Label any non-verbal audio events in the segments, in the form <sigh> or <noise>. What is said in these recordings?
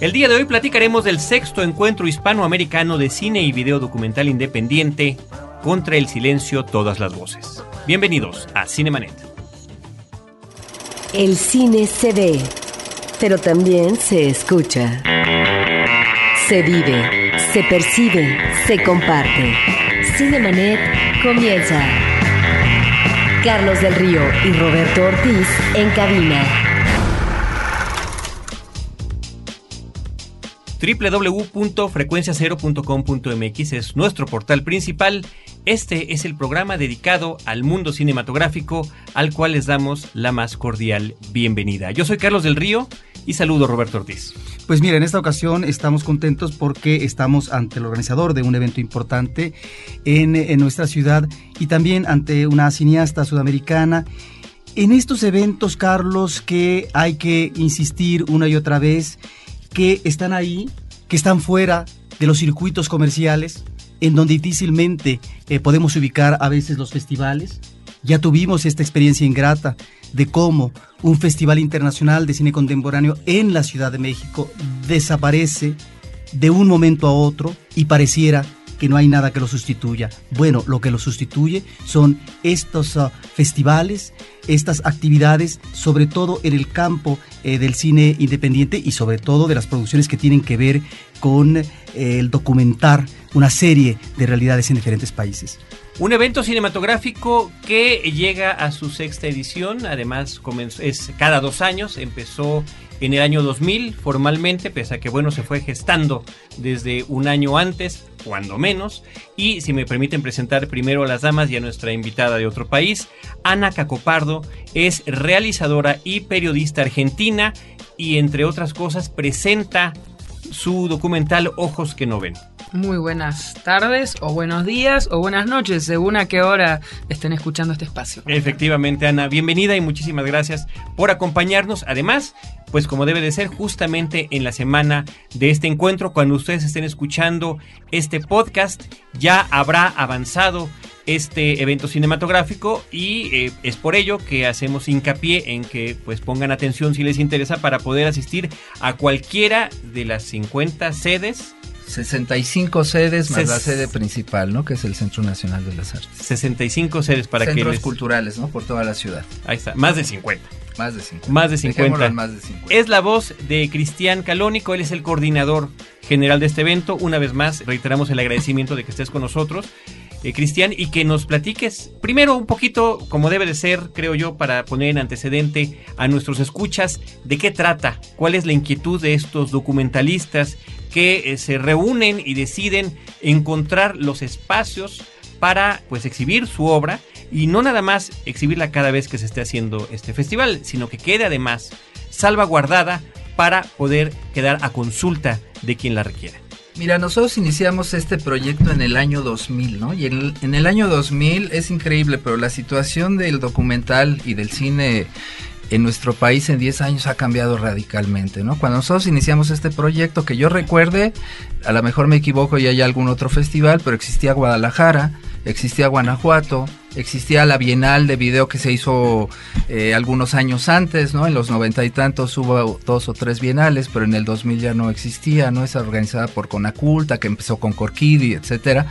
El día de hoy platicaremos del sexto encuentro hispanoamericano de cine y video documental independiente contra el silencio todas las voces. Bienvenidos a Cinemanet. El cine se ve, pero también se escucha. Se vive, se percibe, se comparte. Cinemanet comienza. Carlos del Río y Roberto Ortiz en cabina. www.frecuenciacero.com.mx es nuestro portal principal. Este es el programa dedicado al mundo cinematográfico al cual les damos la más cordial bienvenida. Yo soy Carlos del Río y saludo Roberto Ortiz. Pues mira, en esta ocasión estamos contentos porque estamos ante el organizador de un evento importante en, en nuestra ciudad y también ante una cineasta sudamericana. En estos eventos, Carlos, que hay que insistir una y otra vez, que están ahí, que están fuera de los circuitos comerciales, en donde difícilmente eh, podemos ubicar a veces los festivales. Ya tuvimos esta experiencia ingrata de cómo un festival internacional de cine contemporáneo en la Ciudad de México desaparece de un momento a otro y pareciera que no hay nada que lo sustituya. Bueno, lo que lo sustituye son estos uh, festivales, estas actividades, sobre todo en el campo eh, del cine independiente y sobre todo de las producciones que tienen que ver con eh, el documentar una serie de realidades en diferentes países. Un evento cinematográfico que llega a su sexta edición, además es cada dos años, empezó en el año 2000 formalmente, pese a que bueno se fue gestando desde un año antes, cuando menos. Y si me permiten presentar primero a las damas y a nuestra invitada de otro país, Ana Cacopardo es realizadora y periodista argentina y entre otras cosas presenta su documental Ojos que no ven. Muy buenas tardes o buenos días o buenas noches, según a qué hora estén escuchando este espacio. Efectivamente, Ana, bienvenida y muchísimas gracias por acompañarnos. Además, pues como debe de ser, justamente en la semana de este encuentro, cuando ustedes estén escuchando este podcast, ya habrá avanzado este evento cinematográfico y eh, es por ello que hacemos hincapié en que pues pongan atención si les interesa para poder asistir a cualquiera de las 50 sedes 65 sedes más la sede principal, ¿no? Que es el Centro Nacional de las Artes. 65 sedes para Centros que les... culturales, ¿no? Por toda la ciudad. Ahí está, más de 50. Más de 50. Más de 50. Más de 50. Es la voz de Cristian Calónico, él es el coordinador general de este evento. Una vez más, reiteramos el agradecimiento de que estés con nosotros. Eh, Cristian, y que nos platiques primero un poquito, como debe de ser, creo yo, para poner en antecedente a nuestros escuchas, de qué trata, cuál es la inquietud de estos documentalistas que eh, se reúnen y deciden encontrar los espacios para pues exhibir su obra y no nada más exhibirla cada vez que se esté haciendo este festival, sino que quede además salvaguardada para poder quedar a consulta de quien la requiera. Mira, nosotros iniciamos este proyecto en el año 2000, ¿no? Y en el, en el, año 2000 es increíble, pero la situación del documental y del cine en nuestro país en 10 años ha cambiado radicalmente, ¿no? Cuando nosotros iniciamos este proyecto, que yo recuerde, a lo mejor me equivoco y hay algún otro festival, pero existía Guadalajara, existía Guanajuato, existía la Bienal de Video que se hizo eh, algunos años antes, ¿no? En los noventa y tantos hubo dos o tres bienales, pero en el 2000 ya no existía, ¿no? Es organizada por Conaculta, que empezó con Corquidi, etcétera.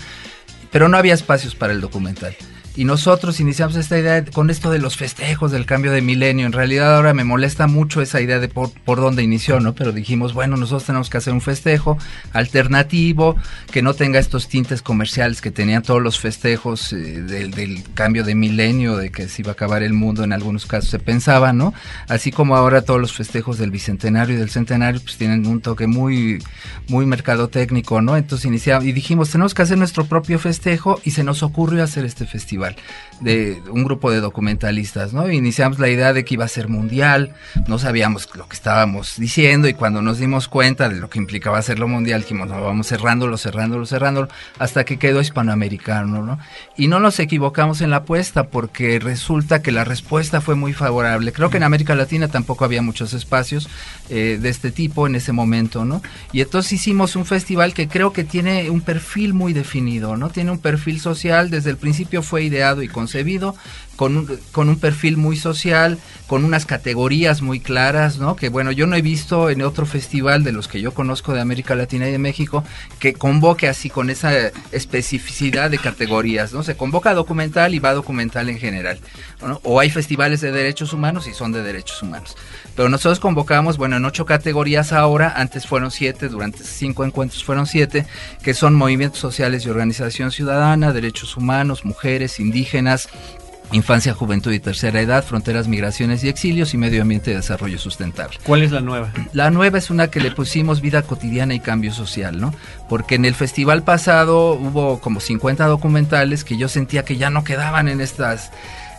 Pero no había espacios para el documental. Y nosotros iniciamos esta idea con esto de los festejos del cambio de milenio. En realidad ahora me molesta mucho esa idea de por, por dónde inició, ¿no? Pero dijimos, bueno, nosotros tenemos que hacer un festejo alternativo, que no tenga estos tintes comerciales que tenían todos los festejos eh, del, cambio de milenio, de que se iba a acabar el mundo, en algunos casos se pensaba, ¿no? Así como ahora todos los festejos del bicentenario y del centenario, pues tienen un toque muy, muy mercadotécnico, ¿no? Entonces iniciamos y dijimos, tenemos que hacer nuestro propio festejo y se nos ocurrió hacer este festival festival de un grupo de documentalistas, ¿no? Iniciamos la idea de que iba a ser mundial, no sabíamos lo que estábamos diciendo y cuando nos dimos cuenta de lo que implicaba hacerlo mundial, dijimos, no, vamos cerrándolo, cerrándolo, cerrándolo, hasta que quedó hispanoamericano, ¿no? Y no nos equivocamos en la apuesta porque resulta que la respuesta fue muy favorable. Creo que en América Latina tampoco había muchos espacios eh, de este tipo en ese momento, ¿no? Y entonces hicimos un festival que creo que tiene un perfil muy definido, ¿no? Tiene un perfil social, desde el principio fue ideado y con un, con un perfil muy social, con unas categorías muy claras, ¿no? Que bueno, yo no he visto en otro festival de los que yo conozco de América Latina y de México que convoque así con esa especificidad de categorías, ¿no? Se convoca documental y va documental en general, ¿no? O hay festivales de derechos humanos y son de derechos humanos. Pero nosotros convocamos, bueno, en ocho categorías ahora, antes fueron siete, durante cinco encuentros fueron siete, que son movimientos sociales y organización ciudadana, derechos humanos, mujeres, indígenas, Infancia, Juventud y Tercera Edad, Fronteras, Migraciones y Exilios y Medio Ambiente y Desarrollo Sustentable. ¿Cuál es la nueva? La nueva es una que le pusimos Vida Cotidiana y Cambio Social, ¿no? Porque en el festival pasado hubo como 50 documentales que yo sentía que ya no quedaban en estas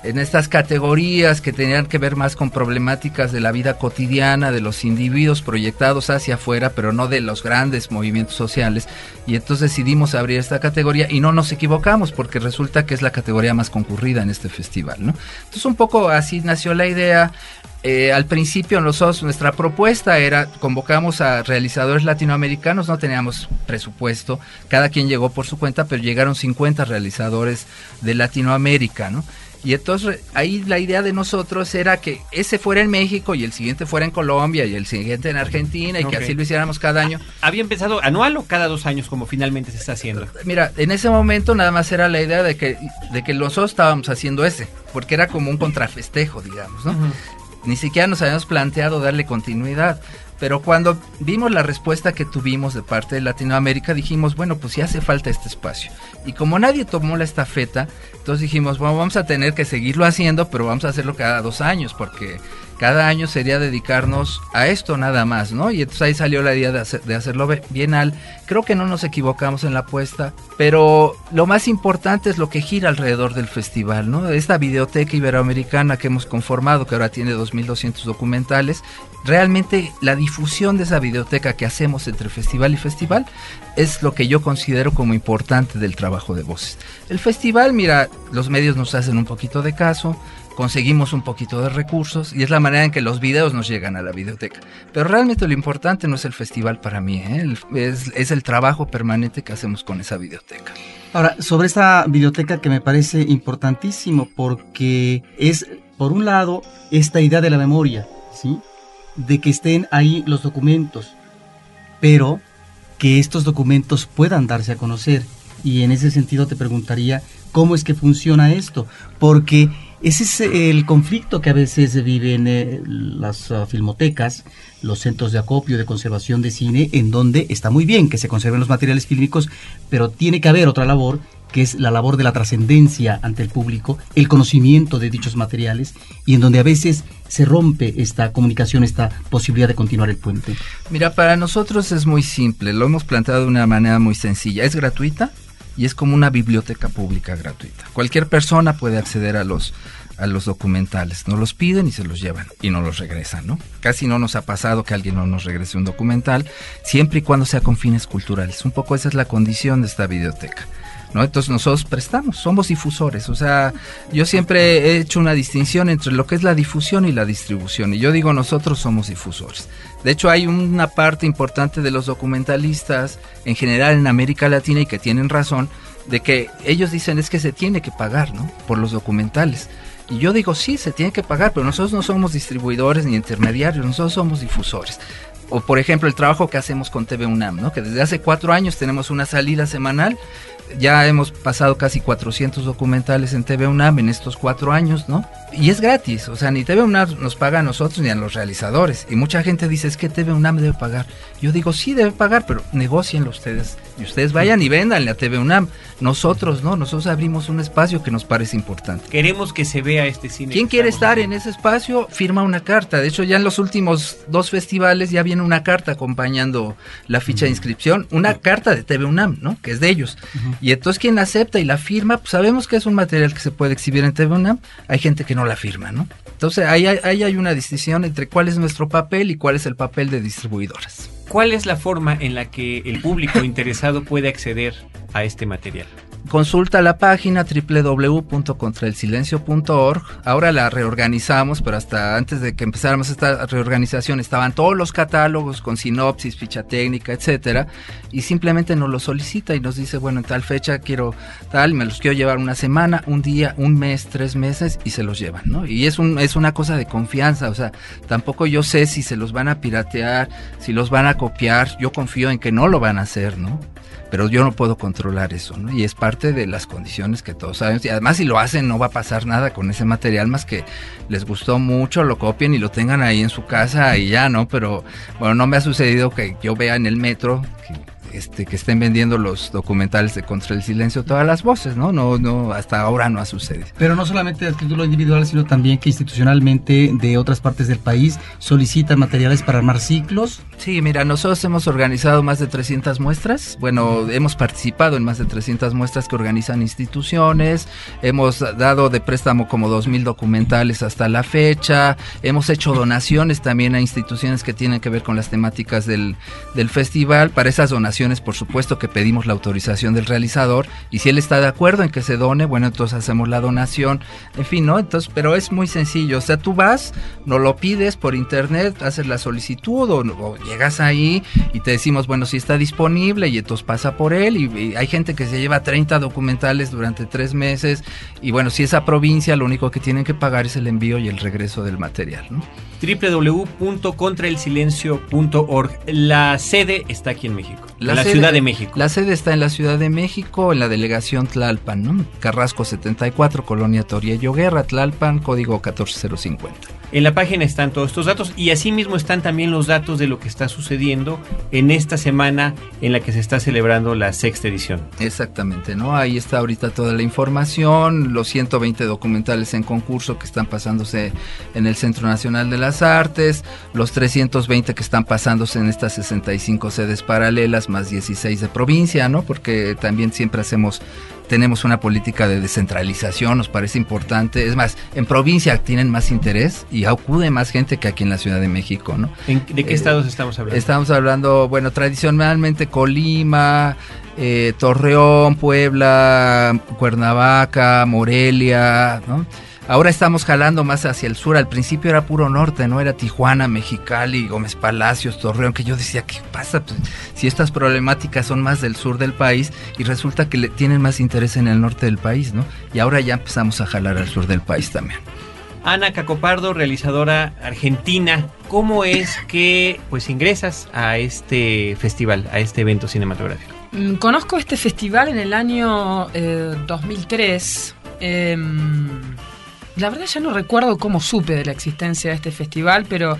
en estas categorías que tenían que ver más con problemáticas de la vida cotidiana de los individuos proyectados hacia afuera, pero no de los grandes movimientos sociales. Y entonces decidimos abrir esta categoría y no nos equivocamos porque resulta que es la categoría más concurrida en este festival. ¿no? Entonces un poco así nació la idea. Eh, al principio nosotros nuestra propuesta era convocamos a realizadores latinoamericanos, no teníamos presupuesto, cada quien llegó por su cuenta, pero llegaron 50 realizadores de Latinoamérica, ¿no? Y entonces ahí la idea de nosotros era que ese fuera en México y el siguiente fuera en Colombia y el siguiente en Argentina y que así lo hiciéramos cada año. ¿Había empezado anual o cada dos años como finalmente se está haciendo? Mira, en ese momento nada más era la idea de que, de que nosotros estábamos haciendo ese, porque era como un contrafestejo, digamos, ¿no? Ni siquiera nos habíamos planteado darle continuidad. Pero cuando vimos la respuesta que tuvimos de parte de Latinoamérica, dijimos, bueno, pues sí hace falta este espacio. Y como nadie tomó la estafeta, entonces dijimos, bueno, vamos a tener que seguirlo haciendo, pero vamos a hacerlo cada dos años, porque cada año sería dedicarnos a esto nada más, ¿no? Y entonces ahí salió la idea de, de hacerlo bienal. Creo que no nos equivocamos en la apuesta, pero lo más importante es lo que gira alrededor del festival, ¿no? Esta videoteca iberoamericana que hemos conformado, que ahora tiene 2.200 documentales, realmente la difusión de esa videoteca que hacemos entre festival y festival es lo que yo considero como importante del trabajo de voces. El festival, mira, los medios nos hacen un poquito de caso, conseguimos un poquito de recursos y es la manera en que los videos nos llegan a la videoteca. Pero realmente lo importante no es el festival para mí, ¿eh? es, es el trabajo permanente que hacemos con esa videoteca. Ahora, sobre esta videoteca que me parece importantísimo porque es, por un lado, esta idea de la memoria, ¿sí? De que estén ahí los documentos, pero que estos documentos puedan darse a conocer. Y en ese sentido te preguntaría cómo es que funciona esto, porque ese es el conflicto que a veces viven eh, las uh, filmotecas, los centros de acopio de conservación de cine, en donde está muy bien que se conserven los materiales fílmicos, pero tiene que haber otra labor que es la labor de la trascendencia ante el público, el conocimiento de dichos materiales y en donde a veces se rompe esta comunicación, esta posibilidad de continuar el puente? Mira, para nosotros es muy simple, lo hemos planteado de una manera muy sencilla, es gratuita y es como una biblioteca pública gratuita. Cualquier persona puede acceder a los a los documentales. Nos los piden y se los llevan y no los regresan, ¿no? Casi no nos ha pasado que alguien no nos regrese un documental, siempre y cuando sea con fines culturales. Un poco esa es la condición de esta biblioteca. ¿No? Entonces nosotros prestamos, somos difusores, o sea, yo siempre he hecho una distinción entre lo que es la difusión y la distribución, y yo digo nosotros somos difusores. De hecho hay una parte importante de los documentalistas en general en América Latina y que tienen razón de que ellos dicen es que se tiene que pagar, ¿no? Por los documentales. Y yo digo, sí, se tiene que pagar, pero nosotros no somos distribuidores ni intermediarios, nosotros somos difusores o por ejemplo el trabajo que hacemos con TV UNAM, ¿no? que desde hace cuatro años tenemos una salida semanal ya hemos pasado casi 400 documentales en TV UNAM en estos cuatro años, ¿no? Y es gratis, o sea, ni TV UNAM nos paga a nosotros ni a los realizadores. Y mucha gente dice, es que TV UNAM debe pagar. Yo digo, sí debe pagar, pero negocienlo ustedes. Y ustedes vayan y véndanle a TV UNAM. Nosotros, ¿no? Nosotros abrimos un espacio que nos parece importante. Queremos que se vea este cine. ¿Quién quiere estar en ese espacio? Firma una carta. De hecho, ya en los últimos dos festivales ya viene una carta acompañando la ficha de inscripción. Una carta de TV UNAM, ¿no? Que es de ellos. Y entonces quien la acepta y la firma, pues sabemos que es un material que se puede exhibir en TV UNAM. Hay gente que no la firma, ¿no? Entonces ahí hay, ahí hay una distinción entre cuál es nuestro papel y cuál es el papel de distribuidoras. ¿Cuál es la forma en la que el público <laughs> interesado puede acceder a este material? Consulta la página www.contraelsilencio.org. Ahora la reorganizamos, pero hasta antes de que empezáramos esta reorganización estaban todos los catálogos con sinopsis, ficha técnica, etcétera, y simplemente nos lo solicita y nos dice, bueno, en tal fecha quiero tal, me los quiero llevar una semana, un día, un mes, tres meses y se los llevan, ¿no? Y es un es una cosa de confianza, o sea, tampoco yo sé si se los van a piratear, si los van a copiar, yo confío en que no lo van a hacer, ¿no? Pero yo no puedo controlar eso, ¿no? Y es parte de las condiciones que todos sabemos. Y además si lo hacen no va a pasar nada con ese material más que les gustó mucho, lo copien y lo tengan ahí en su casa y ya, ¿no? Pero bueno, no me ha sucedido que yo vea en el metro que este, que estén vendiendo los documentales de Contra el Silencio todas las voces, ¿no? No, no, hasta ahora no ha sucedido. Pero no solamente a título individual, sino también que institucionalmente de otras partes del país solicitan materiales para armar ciclos. Sí, mira, nosotros hemos organizado más de 300 muestras. Bueno, hemos participado en más de 300 muestras que organizan instituciones. Hemos dado de préstamo como 2.000 documentales hasta la fecha. Hemos hecho donaciones también a instituciones que tienen que ver con las temáticas del, del festival. Para esas donaciones por supuesto que pedimos la autorización del realizador y si él está de acuerdo en que se done, bueno, entonces hacemos la donación, en fin, ¿no? Entonces, pero es muy sencillo, o sea, tú vas, no lo pides por internet, haces la solicitud o, llegas ahí y te decimos, bueno, si está disponible y entonces pasa por él y, hay gente que se lleva 30 documentales durante tres meses y bueno, si esa provincia lo único que tienen que pagar es el envío y el regreso del material, ¿no? www.contraelsilencio.org. La sede está aquí en México. La Ciudad de México. La sede está en la Ciudad de México, en la delegación Tlalpan, ¿no? Carrasco 74, Colonia Toriello Guerra, Tlalpan, código 14050. En la página están todos estos datos y asimismo están también los datos de lo que está sucediendo en esta semana en la que se está celebrando la sexta edición. Exactamente, ¿no? Ahí está ahorita toda la información, los 120 documentales en concurso que están pasándose en el Centro Nacional de las Artes, los 320 que están pasándose en estas 65 sedes paralelas, más 16 de provincia, ¿no? Porque también siempre hacemos tenemos una política de descentralización, nos parece importante. Es más, en provincia tienen más interés y acude más gente que aquí en la Ciudad de México, ¿no? ¿De qué estados estamos hablando? Estamos hablando, bueno, tradicionalmente Colima, eh, Torreón, Puebla, Cuernavaca, Morelia, ¿no? Ahora estamos jalando más hacia el sur. Al principio era puro norte, ¿no? Era Tijuana, Mexicali, Gómez Palacios, Torreón, que yo decía, ¿qué pasa? Pues, si estas problemáticas son más del sur del país y resulta que le tienen más interés en el norte del país, ¿no? Y ahora ya empezamos a jalar al sur del país también. Ana Cacopardo, realizadora argentina, ¿cómo es que pues ingresas a este festival, a este evento cinematográfico? Mm, conozco este festival en el año 2003. Eh, la verdad ya no recuerdo cómo supe de la existencia de este festival, pero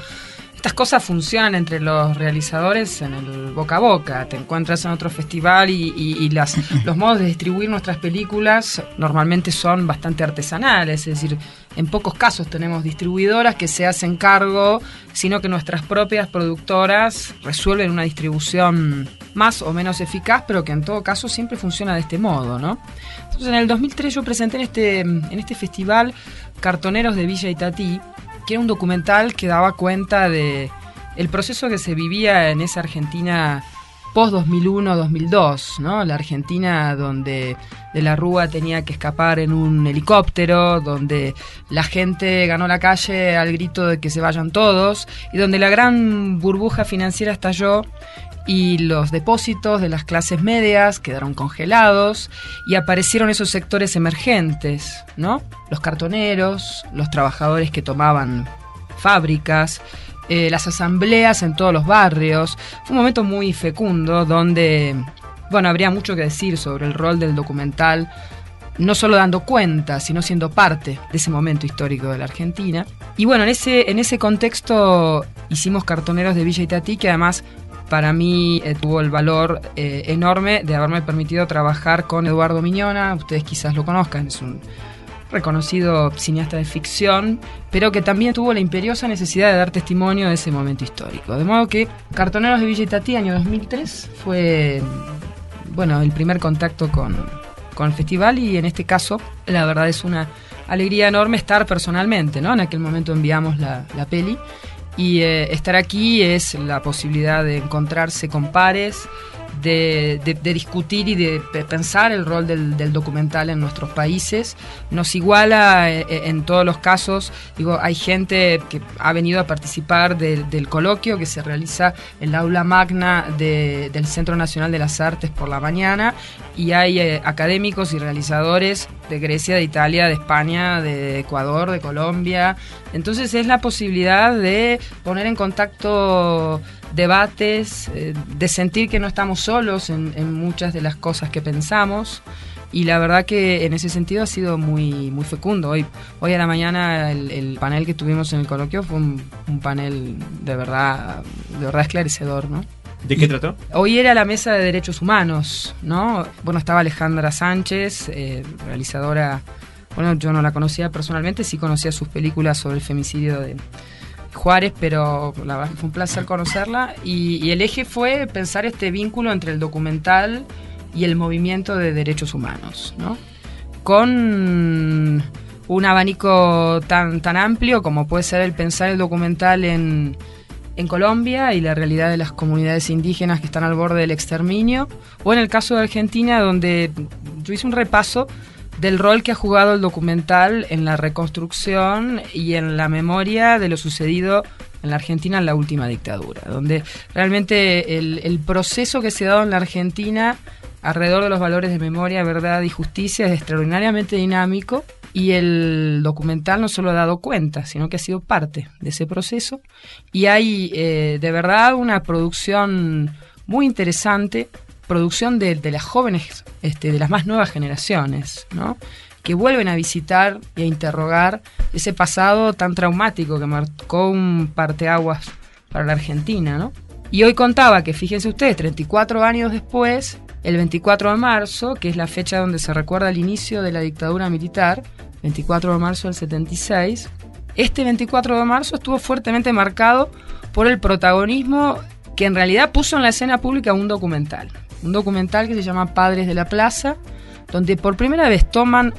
estas cosas funcionan entre los realizadores en el boca a boca. Te encuentras en otro festival y, las, <laughs> los modos de distribuir nuestras películas normalmente son bastante artesanales, es decir, en pocos casos tenemos distribuidoras que se hacen cargo, sino que nuestras propias productoras resuelven una distribución más o menos eficaz, pero que en todo caso siempre funciona de este modo, ¿no? Entonces en el 2003 yo presenté en este, en este festival Cartoneros de Villa Itatí, que era un documental que daba cuenta de el proceso que se vivía en esa Argentina post 2001-2002, ¿no? La Argentina donde de la Rúa tenía que escapar en un helicóptero, donde la gente ganó la calle al grito de que se vayan todos y donde la gran burbuja financiera estalló y los depósitos de las clases medias quedaron congelados y aparecieron esos sectores emergentes, ¿no? Los cartoneros, los trabajadores que tomaban fábricas, eh, las asambleas en todos los barrios. Fue un momento muy fecundo donde, bueno, habría mucho que decir sobre el rol del documental, no solo dando cuenta, sino siendo parte de ese momento histórico de la Argentina. Y bueno, en ese, en ese contexto hicimos Cartoneros de Villa Itatí, que además para mí eh, tuvo el valor eh, enorme de haberme permitido trabajar con Eduardo Miñona, ustedes quizás lo conozcan, es un reconocido cineasta de ficción, pero que también tuvo la imperiosa necesidad de dar testimonio de ese momento histórico. De modo que Cartoneros de Villa Itatí, año 2003, fue bueno, el primer contacto con, el festival y en este caso la verdad es una alegría enorme estar personalmente, ¿no? En aquel momento enviamos la, la peli y eh, estar aquí es la posibilidad de encontrarse con pares, de, de- de discutir y de pe- pensar el rol del, del documental en nuestros países. Nos iguala eh, eh, en todos los casos. Digo, hay gente que ha venido a participar del- del coloquio que se realiza en la aula magna de- del Centro Nacional de las Artes por la mañana y hay eh, académicos y realizadores de Grecia, de Italia, de España, de Ecuador, de Colombia. Entonces es la posibilidad de poner en contacto debates, eh, de sentir que no estamos solos en, en muchas de las cosas que pensamos. Y la verdad que en ese sentido ha sido muy, muy fecundo. Hoy, hoy a la mañana el, el panel que tuvimos en el coloquio fue un, un panel de verdad, de verdad esclarecedor, ¿no? ¿De qué trató? Hoy era la mesa de derechos humanos, ¿no? Bueno, estaba Alejandra Sánchez, eh, realizadora, bueno, yo no la conocía personalmente, sí conocía sus películas sobre el femicidio de Juárez, pero la verdad fue un placer conocerla. Y, y el eje fue pensar este vínculo entre el documental y el movimiento de derechos humanos, ¿no? Con un abanico tan, tan amplio como puede ser el pensar el documental en, en Colombia y la realidad de las comunidades indígenas que están al borde del exterminio, o en el caso de Argentina, donde yo hice un repaso del rol que ha jugado el documental en la reconstrucción y en la memoria de lo sucedido en la Argentina en la última dictadura, donde realmente el, proceso que se ha dado en la Argentina alrededor de los valores de memoria, verdad y justicia es extraordinariamente dinámico y el documental no solo ha dado cuenta, sino que ha sido parte de ese proceso. Y hay eh, de verdad una producción muy interesante, producción de, las jóvenes, este, de las más nuevas generaciones, ¿no? que vuelven a visitar y a interrogar ese pasado tan traumático que marcó un parteaguas para la Argentina, ¿no? Y hoy contaba que, fíjense ustedes, 34 años después, el 24 de marzo, que es la fecha donde se recuerda el inicio de la dictadura militar, 24 de marzo del 76, este 24 de marzo estuvo fuertemente marcado por el protagonismo que en realidad puso en la escena pública un documental. Un documental que se llama Padres de la Plaza, donde por primera vez toman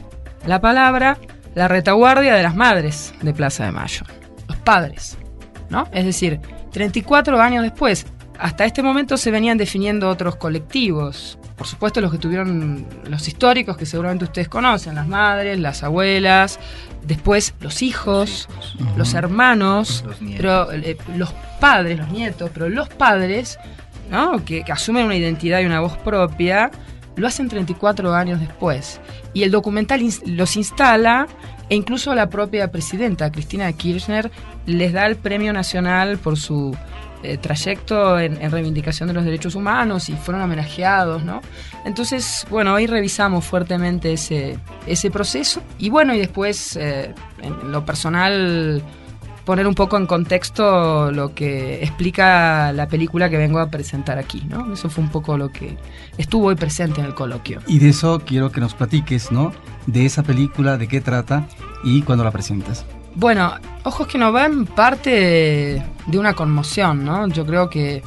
la palabra la retaguardia de las madres de Plaza de Mayo. Los padres, ¿no? Es decir, 34 años después, hasta este momento se venían definiendo otros colectivos. Por supuesto, los que tuvieron los históricos, que seguramente ustedes conocen, las madres, las abuelas, después los hijos, los hermanos, Los nietos. pero eh, los padres, los nietos, pero los padres, que, que asumen una identidad y una voz propia, lo hacen 34 años después. Y el documental los instala e incluso la propia presidenta, Cristina Kirchner, les da el premio nacional por su eh, trayecto en, en reivindicación de los derechos humanos y fueron homenajeados, ¿no? Entonces, bueno, hoy revisamos fuertemente ese, ese proceso y bueno, y después, eh, en lo personal, poner un poco en contexto lo que explica la película que vengo a presentar aquí, ¿no? Eso fue un poco lo que estuvo hoy presente en el coloquio. Y de eso quiero que nos platiques, ¿no? De esa película, de qué trata y cuándo la presentas. Bueno, Ojos que no ven parte de, de una conmoción, ¿no? Yo creo que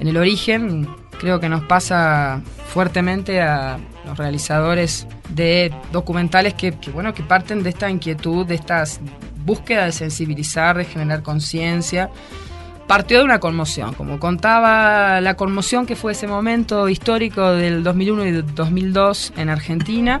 en el origen, creo que nos pasa fuertemente a los realizadores de documentales que, que, bueno, que parten de esta inquietud, de esta búsqueda de sensibilizar, de generar conciencia. Partió de una conmoción, como contaba la conmoción que fue ese momento histórico del 2001 y 2002 en Argentina.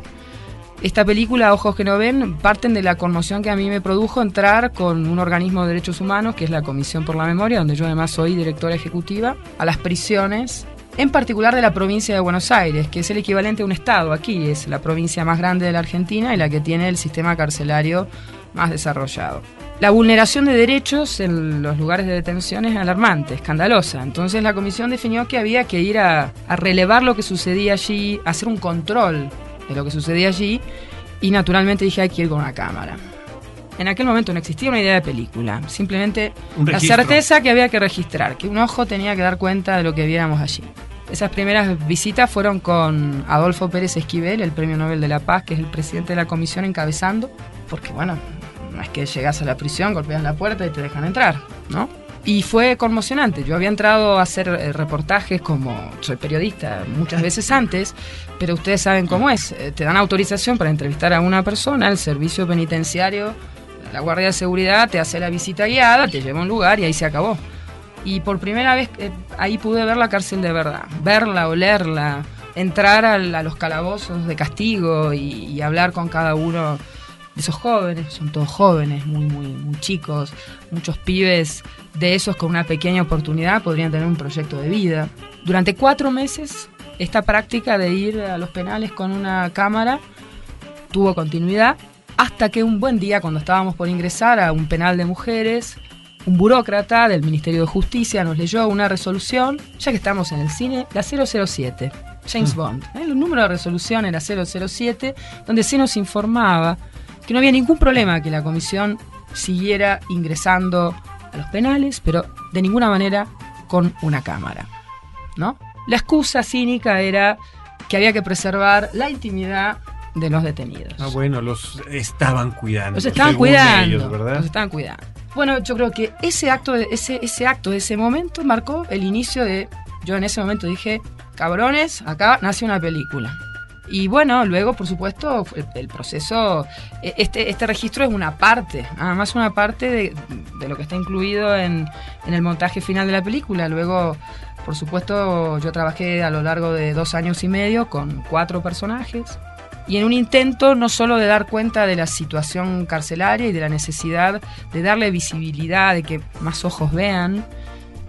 Esta película, Ojos que no ven, parten de la conmoción que a mí me produjo entrar con un organismo de derechos humanos, que es la Comisión por la Memoria, donde yo además soy directora ejecutiva, a las prisiones, en particular de la provincia de Buenos Aires, que es el equivalente a un estado aquí, es la provincia más grande de la Argentina y la que tiene el sistema carcelario más desarrollado. La vulneración de derechos en los lugares de detención es alarmante, escandalosa. Entonces la comisión definió que había que ir a, a relevar lo que sucedía allí, hacer un control de lo que sucedía allí y naturalmente dije hay que ir con una cámara. En aquel momento no existía una idea de película, simplemente la certeza que había que registrar, que un ojo tenía que dar cuenta de lo que viéramos allí. Esas primeras visitas fueron con Adolfo Pérez Esquivel, el Premio Nobel de la Paz, que es el presidente de la comisión encabezando, porque bueno, no es que llegas a la prisión, golpeas la puerta y te dejan entrar, ¿no? Y fue conmocionante. Yo había entrado a hacer eh, reportajes como soy periodista muchas veces antes, pero ustedes saben cómo es. Eh, Te dan autorización para entrevistar a una persona, el servicio penitenciario, la guardia de seguridad te hace la visita guiada, te lleva a un lugar y ahí se acabó. Y por primera vez eh, ahí pude ver la cárcel de verdad, verla, olerla, entrar al- a, los calabozos de castigo y, y hablar con cada uno de esos jóvenes, son todos jóvenes, muy, muy, muy chicos, muchos pibes de esos con una pequeña oportunidad podrían tener un proyecto de vida. Durante cuatro meses, esta práctica de ir a los penales con una cámara tuvo continuidad hasta que un buen día, cuando estábamos por ingresar a un penal de mujeres, un burócrata del Ministerio de Justicia nos leyó una resolución, ya que estamos en el cine, la 007, James Bond. ¿eh? El número de resolución era 007, donde se nos informaba que no había ningún problema que la comisión siguiera ingresando a los penales, pero de ninguna manera con una cámara. ¿no? La excusa cínica era que había que preservar la intimidad de los detenidos. Ah, bueno, los estaban cuidando. Los estaban cuidando. ellos, ¿verdad? Los estaban cuidando. Bueno, yo creo que ese acto, de, ese, ese acto de ese momento marcó el inicio de. Yo en ese momento dije, cabrones, acá nace una película. Y bueno, luego, por supuesto, el, proceso. e- Este, este registro es una parte, nada una parte de, de lo que está incluido en, en el montaje final de la película. Luego, por supuesto, yo trabajé a lo largo de dos años y medio con cuatro personajes. Y en un intento no solo de dar cuenta de la situación carcelaria y de la necesidad de darle visibilidad, de que más ojos vean,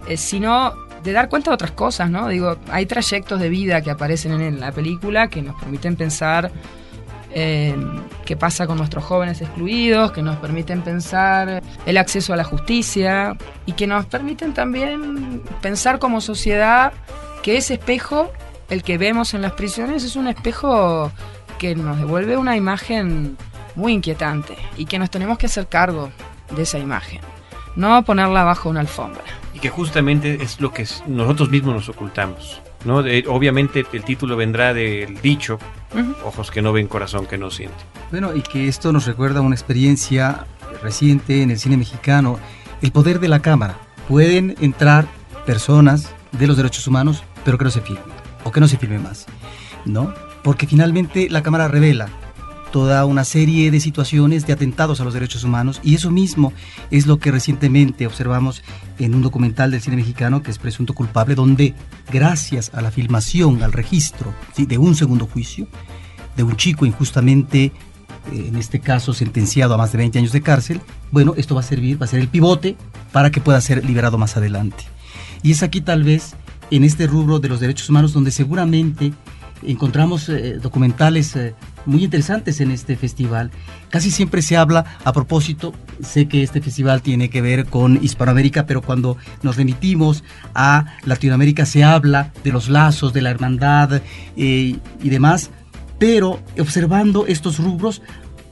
eh, sino de dar cuenta de otras cosas, ¿no? Digo, hay trayectos de vida que aparecen en la película que nos permiten pensar eh, qué pasa con nuestros jóvenes excluidos, que nos permiten pensar el acceso a la justicia y que nos permiten también pensar como sociedad que ese espejo, el que vemos en las prisiones, es un espejo que nos devuelve una imagen muy inquietante y que nos tenemos que hacer cargo de esa imagen, no ponerla bajo una alfombra. Que justamente es lo que nosotros mismos nos ocultamos. ¿no? De- obviamente el título vendrá del dicho, ojos que no ven, corazón que no siente. Bueno, y que esto nos recuerda una experiencia reciente en el cine mexicano, el poder de la cámara. Pueden entrar personas de los derechos humanos, pero que no se filmen, o que no se filme más, ¿no? Porque finalmente la cámara revela toda una serie de situaciones de atentados a los derechos humanos y eso mismo es lo que recientemente observamos en un documental del cine mexicano que es Presunto Culpable, donde gracias a la filmación, al registro de un segundo juicio, de un chico injustamente, eh, en este caso sentenciado a más de 20 años de cárcel, bueno, esto va a servir, va a ser el pivote para que pueda ser liberado más adelante. Y es aquí tal vez, en este rubro de los derechos humanos, donde seguramente encontramos eh, documentales eh, muy interesantes en este festival. Casi siempre se habla, a propósito, sé que este festival tiene que ver con Hispanoamérica, pero cuando nos remitimos a Latinoamérica se habla de los lazos, de la hermandad eh, y demás, pero observando estos rubros,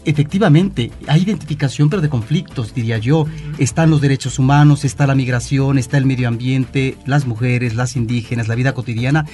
efectivamente, hay identificación, pero de conflictos, diría yo. Están los derechos humanos, está la migración, está el medio ambiente, las mujeres, las indígenas, la vida cotidiana.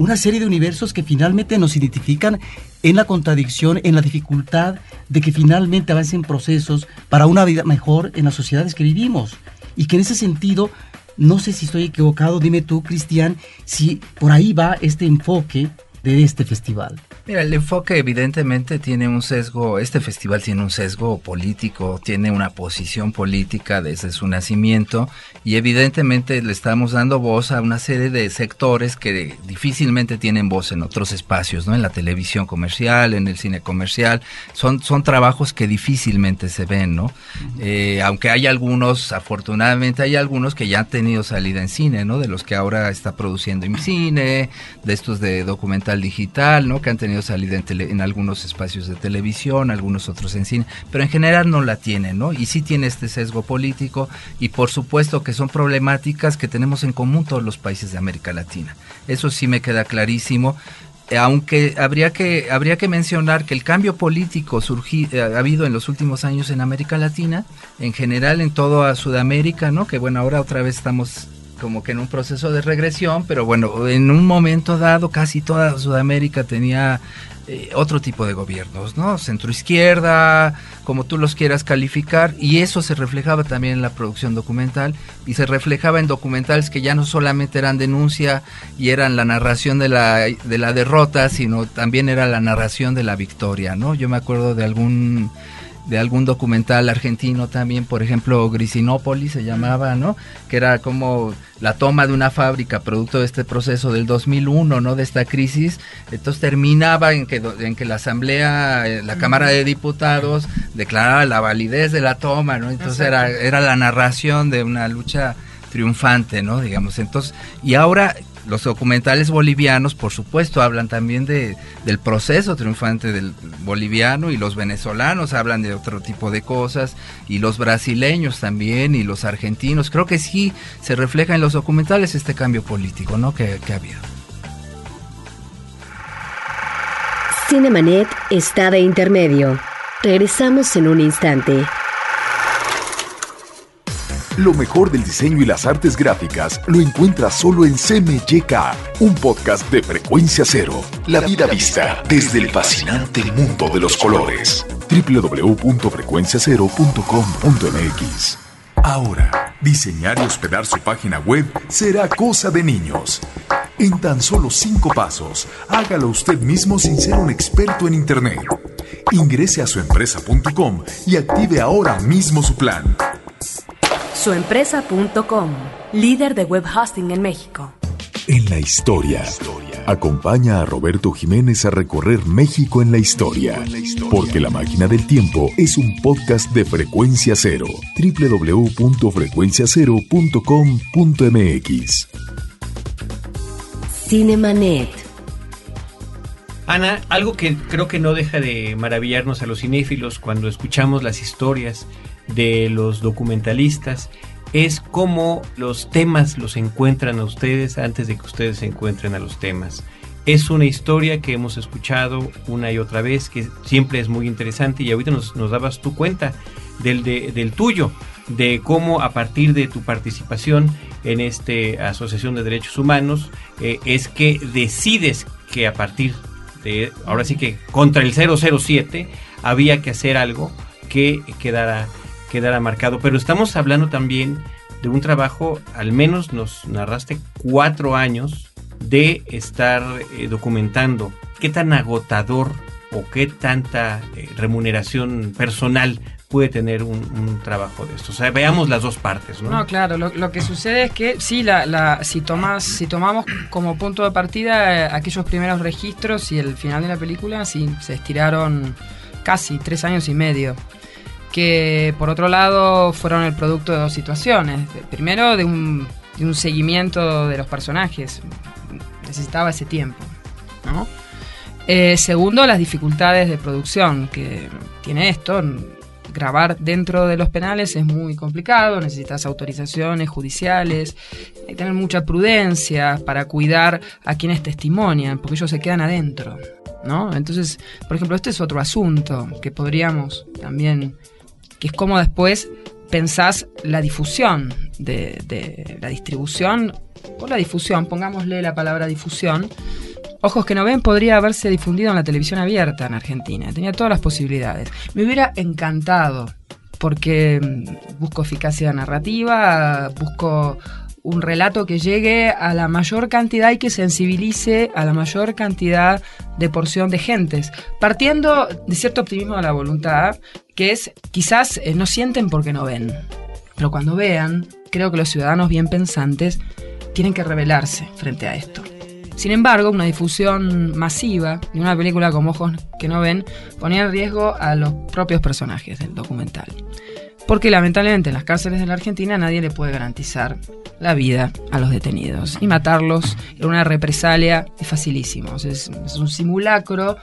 Una serie de universos que finalmente nos identifican en la contradicción, en la dificultad de que finalmente avancen procesos para una vida mejor en las sociedades que vivimos. Y que en ese sentido, no sé si estoy equivocado, dime tú, Cristian, si por ahí va este enfoque de este festival. Mira, el enfoque evidentemente tiene un sesgo, este festival tiene un sesgo político, tiene una posición política desde su nacimiento y evidentemente le estamos dando voz a una serie de sectores que difícilmente tienen voz en otros espacios, ¿no? En la televisión comercial, en el cine comercial, son, son trabajos que difícilmente se ven, ¿no? Eh, aunque hay algunos, afortunadamente hay algunos que ya han tenido salida en cine, ¿no? De los que ahora está produciendo IMCINE, de estos de documental digital, ¿no? Que han tenido salida en, tele- en algunos espacios de televisión, algunos otros en cine, pero en general no la tienen, ¿no? Y sí tiene este sesgo político y por supuesto que son problemáticas que tenemos en común todos los países de América Latina. Eso sí me queda clarísimo. Eh, Aunque habría que, habría que mencionar que el cambio político eh, ha habido en los últimos años en América Latina, en general en toda Sudamérica, ¿no? Que bueno, ahora otra vez estamos como que en un proceso de regresión, pero bueno, en un momento dado casi toda Sudamérica tenía eh, otro tipo de gobiernos, ¿no? Centro izquierda, como tú los quieras calificar, y eso se reflejaba también en la producción documental y se reflejaba en documentales que ya no solamente eran denuncia y eran la narración de la, de la derrota, sino también era la narración de la victoria, ¿no? Yo me acuerdo de algún de algún documental argentino también, por ejemplo, Grisinópolis se llamaba, ¿no? Que era como la toma de una fábrica producto de este proceso del 2001, ¿no? De esta crisis. Entonces terminaba en que, en que la Asamblea, eh, la Cámara de Diputados declaraba la validez de la toma, ¿no? Entonces era, era la narración de una lucha triunfante, ¿no? Digamos, entonces, y ahora los documentales bolivianos, por supuesto, hablan también de, del proceso triunfante del boliviano y los venezolanos hablan de otro tipo de cosas y los brasileños también y los argentinos. Creo que sí se refleja en los documentales este cambio político, ¿no? Que, que ha habido. Cinemanet está de intermedio. Regresamos en un instante. Lo mejor del diseño y las artes gráficas lo encuentras solo en CMYK, un podcast de frecuencia cero. La vida vista desde el fascinante mundo de los colores. www.frecuenciacero.com.mx Ahora, diseñar y hospedar su página web será cosa de niños. En tan solo cinco pasos, hágalo usted mismo sin ser un experto en Internet. Ingrese a suempresa.com y active ahora mismo su plan. Suempresa.com, líder de web hosting en México. En la historia. Acompaña a Roberto Jiménez a recorrer México en la historia. Porque La Máquina del Tiempo es un podcast de frecuencia cero. www.frecuenciacero.com.mx Cinemanet. Ana, algo que creo que no deja de maravillarnos a los cinéfilos cuando escuchamos las historias de los documentalistas es cómo los temas los encuentran a ustedes antes de que ustedes se encuentren a los temas. Es una historia que hemos escuchado una y otra vez, que siempre es muy interesante y ahorita nos, nos dabas tu cuenta del, de, del tuyo, de cómo a partir de tu participación en esta Asociación de Derechos Humanos eh, es que decides que a partir de, ahora sí que contra el 007 había que hacer algo que quedara quedara marcado. Pero estamos hablando también de un trabajo, al menos nos narraste cuatro años de estar eh, documentando. ¿Qué tan agotador o qué tanta eh, remuneración personal puede tener un, un, trabajo de esto. O sea, veamos las dos partes, ¿no? No, claro, lo, lo que sucede es que sí, la, la, si, tomas, si tomamos como punto de partida eh, aquellos primeros registros y el final de la película, sí, se estiraron casi tres años y medio que por otro lado fueron el producto de dos situaciones. Primero, de un, de un seguimiento de los personajes. Necesitaba ese tiempo. ¿no? Eh, segundo, las dificultades de producción que tiene esto. Grabar dentro de los penales es muy complicado, necesitas autorizaciones judiciales, hay que tener mucha prudencia para cuidar a quienes testimonian, porque ellos se quedan adentro. ¿no? Entonces, por ejemplo, este es otro asunto que podríamos también que es como después pensás la difusión de, la distribución o la difusión, pongámosle la palabra difusión. Ojos que no ven podría haberse difundido en la televisión abierta en Argentina, tenía todas las posibilidades. Me hubiera encantado porque busco eficacia narrativa, busco un relato que llegue a la mayor cantidad y que sensibilice a la mayor cantidad de porción de gentes, partiendo de cierto optimismo de la voluntad, que es quizás eh, no sienten porque no ven, pero cuando vean, creo que los ciudadanos bien pensantes tienen que rebelarse frente a esto. Sin embargo, una difusión masiva de una película como Ojos que no ven ponía en riesgo a los propios personajes del documental. Porque lamentablemente en las cárceles de la Argentina nadie le puede garantizar la vida a los detenidos. Y matarlos en una represalia es facilísimo. Es, un simulacro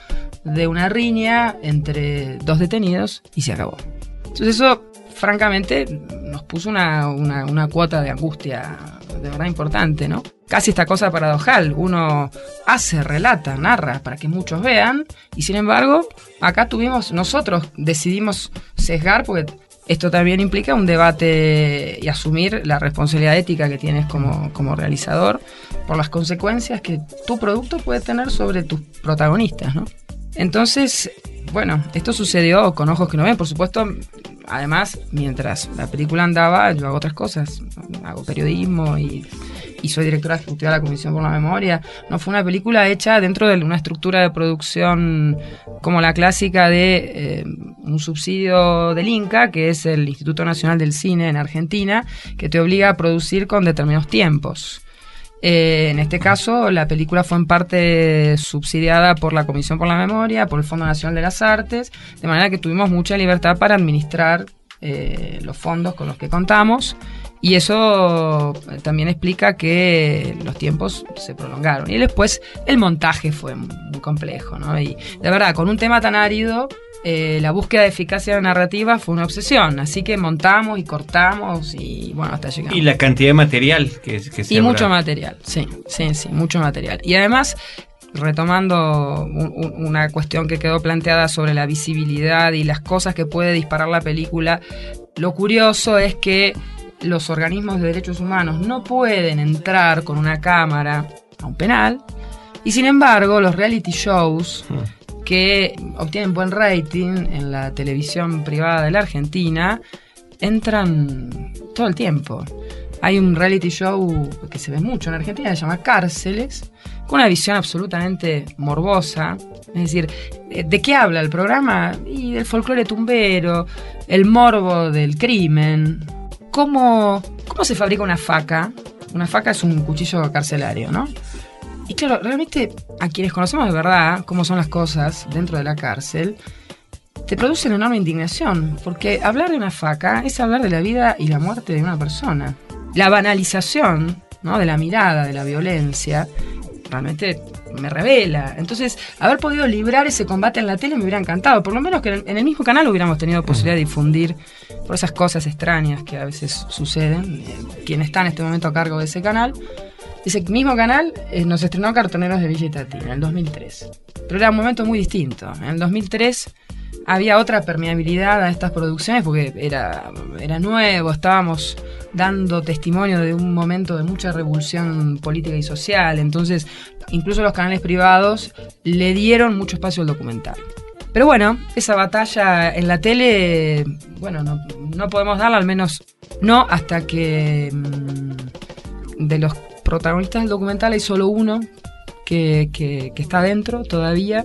de una riña entre dos detenidos y se acabó. Entonces eso, francamente, nos puso una, una, una cuota de angustia de verdad importante, ¿no? Casi esta cosa paradojal, uno hace, relata, narra para que muchos vean y sin embargo acá tuvimos, nosotros decidimos sesgar porque esto también implica un debate y asumir la responsabilidad ética que tienes como, como, realizador por las consecuencias que tu producto puede tener sobre tus protagonistas, ¿no? Entonces, bueno, esto sucedió con ojos que no ven, por supuesto. Además, mientras la película andaba, yo hago otras cosas. Hago periodismo y, y soy directora ejecutiva de la Comisión por la Memoria. No fue una película hecha dentro de una estructura de producción como la clásica de eh, un subsidio del INCA, que es el Instituto Nacional del Cine en Argentina, que te obliga a producir con determinados tiempos. Eh, en este caso, la película fue en parte subsidiada por la Comisión por la Memoria, por el Fondo Nacional de las Artes, de manera que tuvimos mucha libertad para administrar eh, los fondos con los que contamos y eso también explica que los tiempos se prolongaron. Y después el montaje fue muy complejo, ¿no? Y de verdad, con un tema tan árido, eh, la búsqueda de eficacia narrativa fue una obsesión. Así que montamos y cortamos y bueno, hasta llegamos. Y la cantidad de material que, que se Y mucho material, sí, sí, sí, mucho material. Y además, retomando una cuestión que quedó planteada sobre la visibilidad y las cosas que puede disparar la película, lo curioso es que los organismos de derechos humanos no pueden entrar con una cámara a un penal y sin embargo los reality shows hmm. que obtienen buen rating en la televisión privada de la Argentina entran todo el tiempo. Hay un reality show que se ve mucho en Argentina, se llama Cárceles, con una visión absolutamente morbosa. Es decir, ¿de qué habla el programa? Y del folclore tumbero, el morbo del crimen, cómo, cómo se fabrica una faca. Una faca es un cuchillo carcelario, ¿no? Y claro, realmente a quienes conocemos de verdad cómo son las cosas dentro de la cárcel, te produce una enorme indignación, porque hablar de una faca es hablar de la vida y la muerte de una persona. La banalización ¿no? de la mirada, de la violencia, realmente me revela. Entonces, haber podido librar ese combate en la tele me hubiera encantado. Por lo menos que en el mismo canal hubiéramos tenido posibilidad de difundir por esas cosas extrañas que a veces suceden. Eh, quien está en este momento a cargo de ese canal. Ese mismo canal eh, nos estrenó Cartoneros de Villa en el 2003. Pero era un momento muy distinto. En el 2003 había otra permeabilidad a estas producciones porque era, era nuevo, estábamos dando testimonio de un momento de mucha revolución política y social, entonces incluso los canales privados le dieron mucho espacio al documental. Pero bueno, esa batalla en la tele, bueno, no, podemos darla, al menos no hasta que mm, de los protagonistas del documental hay solo uno que, que, que, está dentro todavía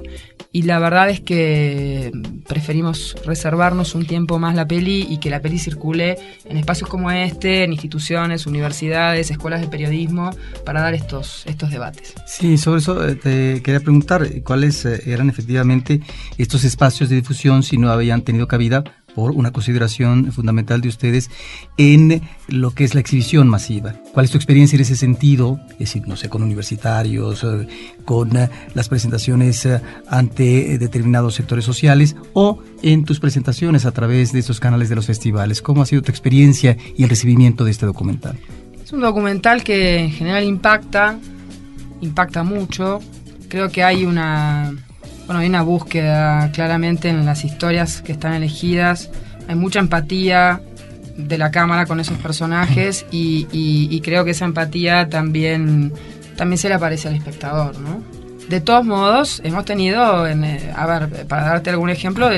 y la verdad es que preferimos reservarnos un tiempo más la peli y que la peli circule en espacios como este, en instituciones, universidades, escuelas de periodismo, para dar estos, estos debates. Sí, sobre eso eh, quería preguntar cuáles eh, eran efectivamente estos espacios de difusión si no habían tenido cabida por una consideración fundamental de ustedes en lo que es la exhibición masiva. ¿Cuál es tu experiencia en ese sentido? Es decir, no sé, con universitarios, eh, con eh, las presentaciones eh, ante determinados sectores sociales o en tus presentaciones a través de estos canales de los festivales. ¿Cómo ha sido tu experiencia y el recibimiento de este documental? Es un documental que en general impacta, impacta mucho. Creo que hay una bueno, hay una búsqueda claramente en las historias que están elegidas. Hay mucha empatía de la cámara con esos personajes y, creo que esa empatía también, también se le aparece al espectador, ¿no? De todos modos, hemos tenido, eh, a ver, para darte algún ejemplo,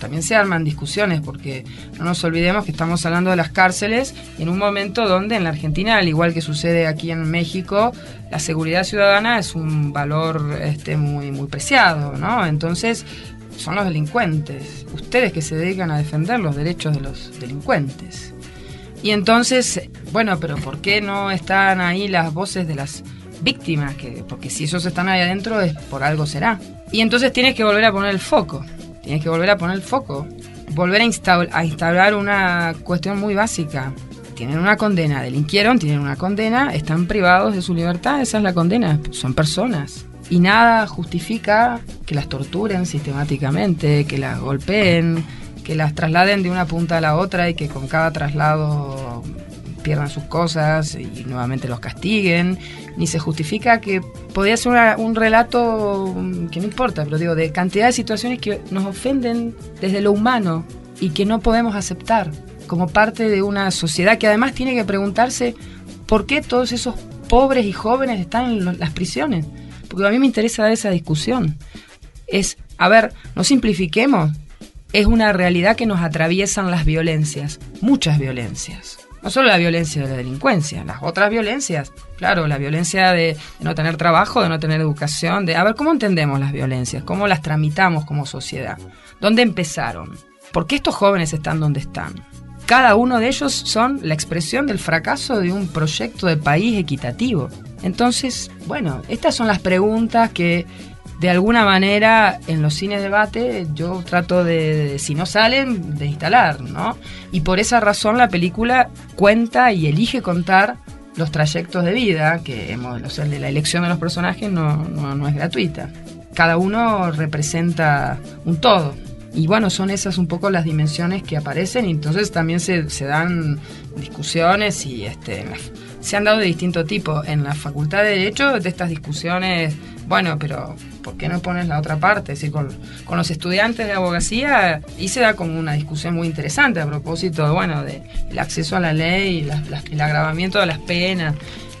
también se arman discusiones, porque no nos olvidemos que estamos hablando de las cárceles en un momento donde en la Argentina, al igual que sucede aquí en México, la seguridad ciudadana es un valor este, muy, muy preciado, ¿no? Entonces, son los delincuentes, ustedes que se dedican a defender los derechos de los delincuentes. Y entonces, bueno, pero ¿por qué no están ahí las voces de las víctimas, que, porque si ellos están ahí adentro es por algo será. Y entonces tienes que volver a poner el foco, tienes que volver a poner el foco, volver a, a instaurar una cuestión muy básica. Tienen una condena, delinquieron, tienen una condena, están privados de su libertad, esa es la condena, son personas. Y nada justifica que las torturen sistemáticamente, que las golpeen, que las trasladen de una punta a la otra y que con cada traslado pierdan sus cosas y nuevamente los castiguen, ni se justifica que podría ser un relato mm, que no importa, pero digo, de cantidad de situaciones que nos ofenden desde lo humano y que no podemos aceptar como parte de una sociedad que además tiene que preguntarse por qué todos esos pobres y jóvenes están en las prisiones. Porque a mí me interesa dar esa discusión. Es, a ver, no simplifiquemos, es una realidad que nos atraviesan las violencias, muchas violencias. No solo la violencia de la delincuencia, las otras violencias, claro, la violencia de, no tener trabajo, de no tener educación, de a ver cómo entendemos las violencias, cómo las tramitamos como sociedad, dónde empezaron, por qué estos jóvenes están donde están. Cada uno de ellos son la expresión del fracaso de un proyecto de país equitativo. Entonces, bueno, estas son las preguntas que de alguna manera en los cines de debate yo trato de, si no salen, de instalar, ¿no? Y por esa razón la película cuenta y elige contar los trayectos de vida, que hemos, o sea, de la elección de los personajes no, no, es gratuita. Cada uno representa un todo. Y bueno, son esas un poco las dimensiones que aparecen y entonces también se, se dan discusiones y este, se han dado de distinto tipo. En la Facultad de Derecho, de estas discusiones, bueno, pero ¿por qué no pones la otra parte? Es decir, con, los estudiantes de abogacía, y se da como una discusión muy interesante a propósito, bueno, del acceso a la ley, y el agravamiento de las penas.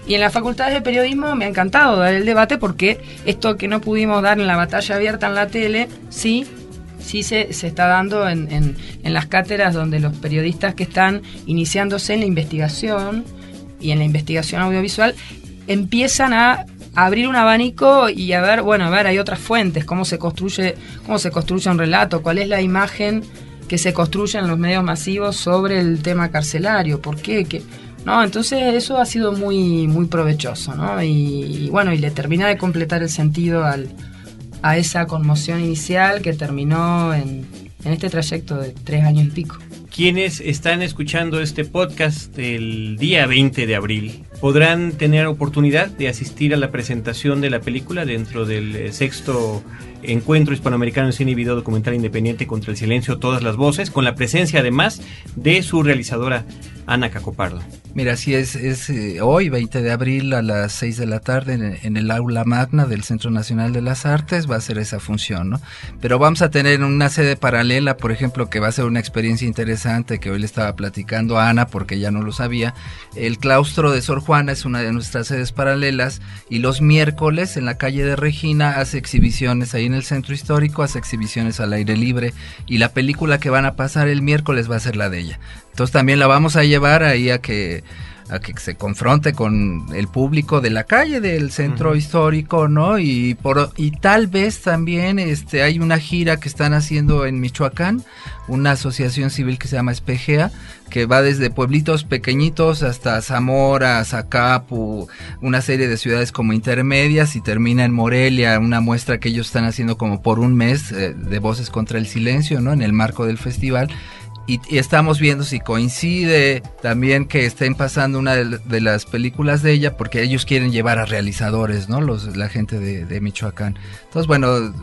Y en las facultades de periodismo me ha encantado dar el debate porque esto que no pudimos dar en la batalla abierta en la tele, sí, sí se, se está dando en, en, en las cátedras donde los periodistas que están iniciándose en la investigación y en la investigación audiovisual empiezan a abrir un abanico y a ver, bueno, a ver, hay otras fuentes, cómo se construye, cómo se construye un relato, cuál es la imagen que se construye en los medios masivos sobre el tema carcelario, por qué, no, entonces eso ha sido muy muy provechoso, ¿no? Y, bueno, y le termina de completar el sentido al, a esa conmoción inicial que terminó en, en este trayecto de tres años y pico. Quienes están escuchando este podcast el día 20 de abril podrán tener oportunidad de asistir a la presentación de la película dentro del eh, sexto encuentro hispanoamericano en cine y video documental independiente contra el silencio, todas las voces, con la presencia además de su realizadora Ana Cacopardo. Mira, sí, es, eh, hoy, 20 de abril, a las 6 de la tarde, en, el aula magna del Centro Nacional de las Artes, va a ser esa función, ¿no? Pero vamos a tener una sede paralela, por ejemplo, que va a ser una experiencia interesante, que hoy le estaba platicando a Ana, porque ya no lo sabía. El claustro de Sor Juana es una de nuestras sedes paralelas, y los miércoles, en la calle de Regina, hace exhibiciones ahí en el centro histórico, hace exhibiciones al aire libre, y la película que van a pasar el miércoles va a ser la de ella. Entonces también la vamos a llevar ahí a que a que se confronte con el público de la calle del centro histórico, ¿no? Y por y tal vez también este hay una gira que están haciendo en Michoacán, una asociación civil que se llama Espejea, que va desde pueblitos pequeñitos hasta Zamora, Zacapu, una serie de ciudades como intermedias y termina en Morelia, una muestra que ellos están haciendo como por un mes eh, de voces contra el silencio, ¿no? En el marco del festival y, estamos viendo si coincide también que estén pasando una de, las películas de ella porque ellos quieren llevar a realizadores, ¿no? Los, la gente de, Michoacán. Entonces, bueno,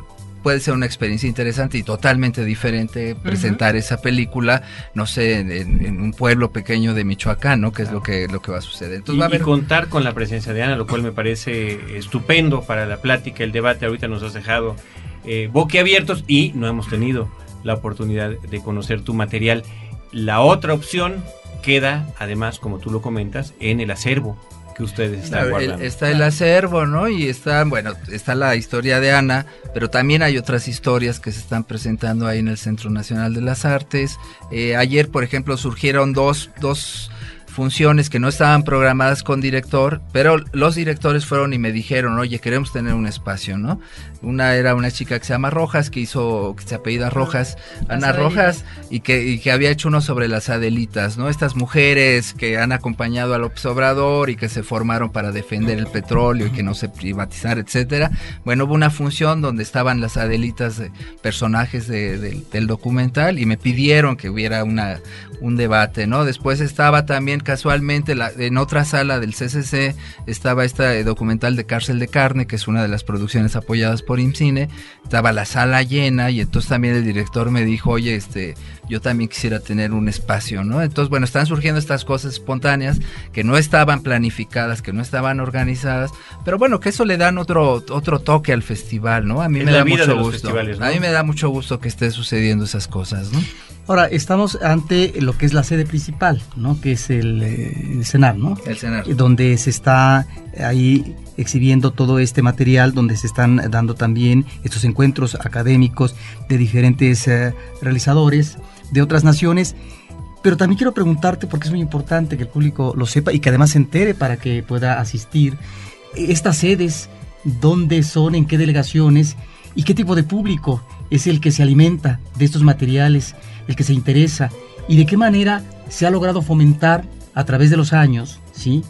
puede ser una experiencia interesante y totalmente diferente presentar esa película, no sé, en, un pueblo pequeño de Michoacán, ¿no? Que es lo que, lo que va a suceder. Entonces, y, va a haber... contar con la presencia de Ana, lo cual me parece estupendo para la plática, el debate. Ahorita nos has dejado eh, boquiabiertos y no hemos tenido la oportunidad de conocer tu material. La otra opción queda, además, como tú lo comentas, en el acervo que ustedes están guardando. está el acervo, ¿no? Y está, bueno, está la historia de Ana, pero también hay otras historias que se están presentando ahí en el Centro Nacional de las Artes. Eh, ayer, por ejemplo, surgieron dos, dos funciones que no estaban programadas con director, pero los directores fueron y me dijeron, oye, queremos tener un espacio, ¿no? Una era una chica que se llama Rojas, que hizo, que se apellida Rojas, Ana Rojas, y que, que había hecho uno sobre las Adelitas, ¿no? Estas mujeres que han acompañado al Obrador y que se formaron para defender el petróleo y que no se privatizara, etcétera. Bueno, hubo una función donde estaban las Adelitas, de personajes del documental, y me pidieron que hubiera una, un debate, ¿no? Después estaba también casualmente en otra sala del CCC estaba este documental de Cárcel de Carne, que es una de las producciones apoyadas por IMCINE, estaba la sala llena y entonces también el director me dijo, oye, este, yo también quisiera tener un espacio, ¿no? Entonces, bueno, están surgiendo estas cosas espontáneas que no estaban planificadas, que no estaban organizadas, pero bueno, que eso le dan otro, otro toque al festival, ¿no? A mí me da mucho gusto. A mí me da mucho gusto que esté sucediendo esas cosas, ¿no? Ahora, estamos ante lo que es la sede principal, ¿no? Que es el, eh, CENAR, ¿no? El CENAR. Donde se está ahí exhibiendo todo este material, donde se están dando también estos encuentros académicos de diferentes eh, realizadores de otras naciones. Pero también quiero preguntarte, porque es muy importante que el público lo sepa y que además se entere para que pueda asistir, estas sedes, dónde son, en qué delegaciones y qué tipo de público es el que se alimenta de estos materiales, el que se interesa y de qué manera se ha logrado fomentar a través de los años, ¿sí?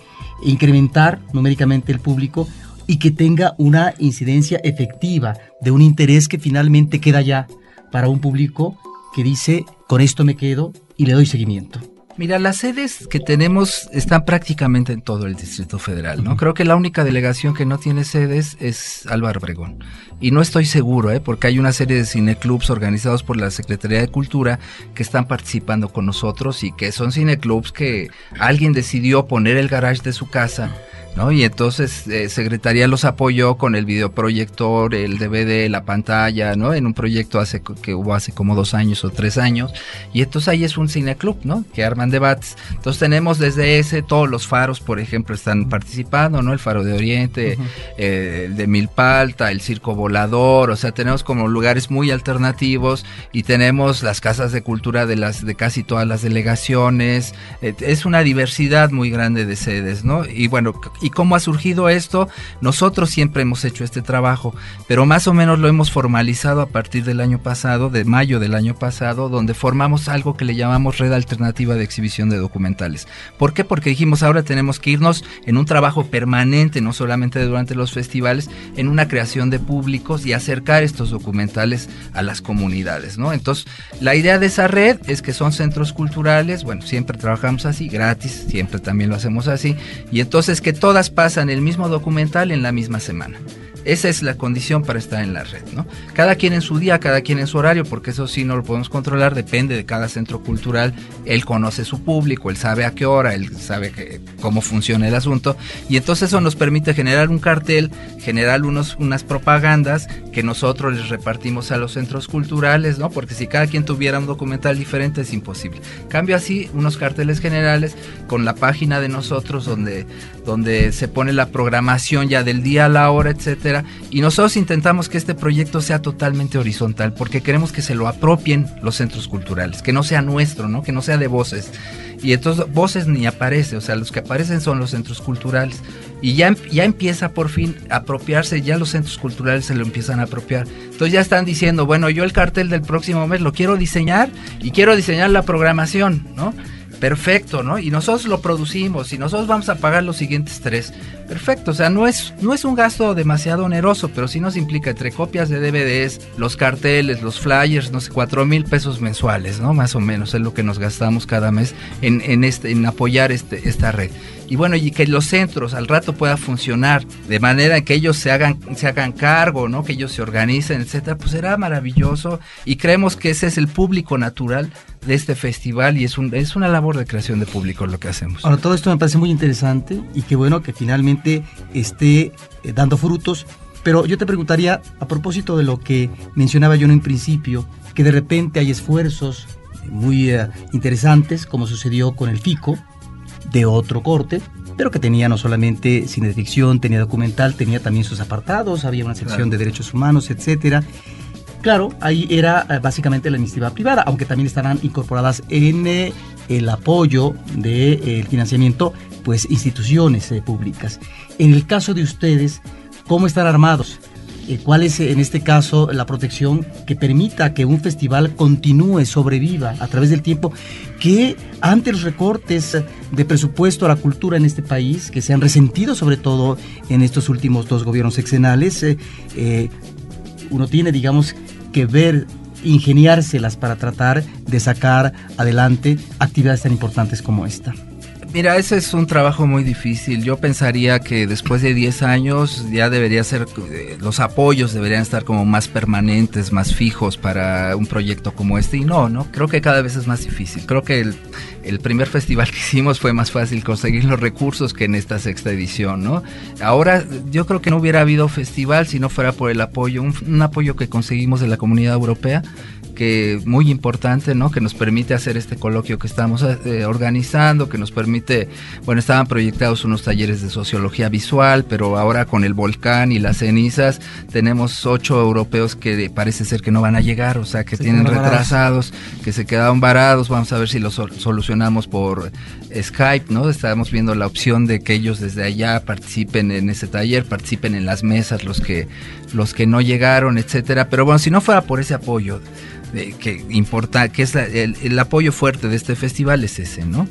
E incrementar numéricamente el público y que tenga una incidencia efectiva de un interés que finalmente queda ya para un público que dice, con esto me quedo y le doy seguimiento. Mira, las sedes que tenemos están prácticamente en todo el Distrito Federal, ¿no? Creo que la única delegación que no tiene sedes es Álvaro Obregón. Y no estoy seguro, ¿eh? Porque hay una serie de cineclubs organizados por la Secretaría de Cultura que están participando con nosotros y que son cineclubs que alguien decidió poner el garage de su casa ¿no? Y entonces eh, Secretaría los apoyó con el videoproyector, el DVD, la pantalla, ¿no? En un proyecto hace que hubo hace como dos años o tres años. Y entonces ahí es un cineclub, ¿no? Que arman debates. Entonces tenemos desde ese, todos los faros, por ejemplo, están participando, ¿no? El Faro de Oriente, eh, el de Milpalta, el Circo Volador, o sea, tenemos como lugares muy alternativos y tenemos las casas de cultura de las de casi todas las delegaciones. Eh, es una diversidad muy grande de sedes, ¿no? Y bueno, ¿Y cómo ha surgido esto? Nosotros siempre hemos hecho este trabajo, pero más o menos lo hemos formalizado a partir del año pasado, de mayo del año pasado, donde formamos algo que le llamamos Red Alternativa de Exhibición de Documentales. ¿Por qué? Porque dijimos ahora tenemos que irnos en un trabajo permanente, no solamente durante los festivales, en una creación de públicos y acercar estos documentales a las comunidades, ¿no? Entonces, la idea de esa red es que son centros culturales, bueno, siempre trabajamos así, gratis, siempre también lo hacemos así, y entonces que todo todas pasan el mismo documental en la misma semana. Esa es la condición para estar en la red, ¿no? Cada quien en su día, cada quien en su horario, porque eso sí no lo podemos controlar, depende de cada centro cultural. Él conoce su público, él sabe a qué hora, él sabe cómo funciona el asunto. Y entonces eso nos permite generar un cartel, generar unos, unas propagandas que nosotros les repartimos a los centros culturales, ¿no? Porque si cada quien tuviera un documental diferente es imposible. Cambio así unos carteles generales con la página de nosotros donde, donde se pone la programación ya del día a la hora, etcétera y nosotros intentamos que este proyecto sea totalmente horizontal, porque queremos que se lo apropien los centros culturales, que no sea nuestro, ¿no? Que no sea de voces. Y entonces voces ni aparece, o sea, los que aparecen son los centros culturales. Y ya, ya empieza por fin a apropiarse, ya los centros culturales se lo empiezan a apropiar. Entonces ya están diciendo, bueno, yo el cartel del próximo mes lo quiero diseñar y quiero diseñar la programación, ¿no? Perfecto, ¿no? Y nosotros lo producimos y nosotros vamos a pagar los siguientes tres. Perfecto, o sea, no es, no es un gasto demasiado oneroso, pero sí nos implica entre copias de DVDs, los carteles, los flyers, no sé, cuatro mil pesos mensuales, ¿no? Más o menos es lo que nos gastamos cada mes en, en, este, en apoyar este, esta red y bueno, y que los centros al rato puedan funcionar de manera que ellos se hagan, se hagan cargo, ¿no? Que ellos se organicen, etcétera, pues será maravilloso y creemos que ese es el público natural de este festival y es, un, es una labor de creación de público lo que hacemos. Ahora, todo esto me parece muy interesante y qué bueno que finalmente esté eh, dando frutos, pero yo te preguntaría, a propósito de lo que mencionaba yo en un principio, que de repente hay esfuerzos muy eh, interesantes, como sucedió con el FICO, de otro corte, pero que tenía no solamente cine de ficción, tenía documental, tenía también sus apartados, había una sección de derechos humanos, etcétera. Claro, ahí era eh, básicamente la iniciativa privada, aunque también estarán incorporadas en eh, el apoyo del de, eh, financiamiento, pues instituciones públicas. En el caso de ustedes, ¿cómo están armados? Cuál es en este caso la protección que permita que un festival continúe, sobreviva a través del tiempo, que ante los recortes de presupuesto a la cultura en este país, que se han resentido sobre todo en estos últimos dos gobiernos sexenales, eh, eh, uno tiene, digamos, que ver ingeniárselas para tratar de sacar adelante actividades tan importantes como esta. Mira, ese es un trabajo muy difícil. Yo pensaría que después de 10 años ya debería ser, eh, los apoyos deberían estar como más permanentes, más fijos para un proyecto como este. Y no, no, creo que cada vez es más difícil. Creo que el, primer festival que hicimos fue más fácil conseguir los recursos que en esta sexta edición, ¿no? Ahora yo creo que no hubiera habido festival si no fuera por el apoyo, un apoyo que conseguimos de la comunidad europea que muy importante, ¿no? Que nos permite hacer este coloquio que estamos eh, organizando, que nos permite permite, bueno, estaban proyectados unos talleres de sociología visual, pero ahora con el volcán y las cenizas tenemos ocho europeos que parece ser que no van a llegar, o sea, que tienen retrasados, que se quedaron varados, vamos a ver si los solucionamos por Skype, ¿no? Estamos viendo la opción de que ellos desde allá participen en ese taller, participen en las mesas los que los que no llegaron, etcétera, pero bueno, si no fuera por ese apoyo que importa, que es el, apoyo fuerte de este festival es ese, ¿no?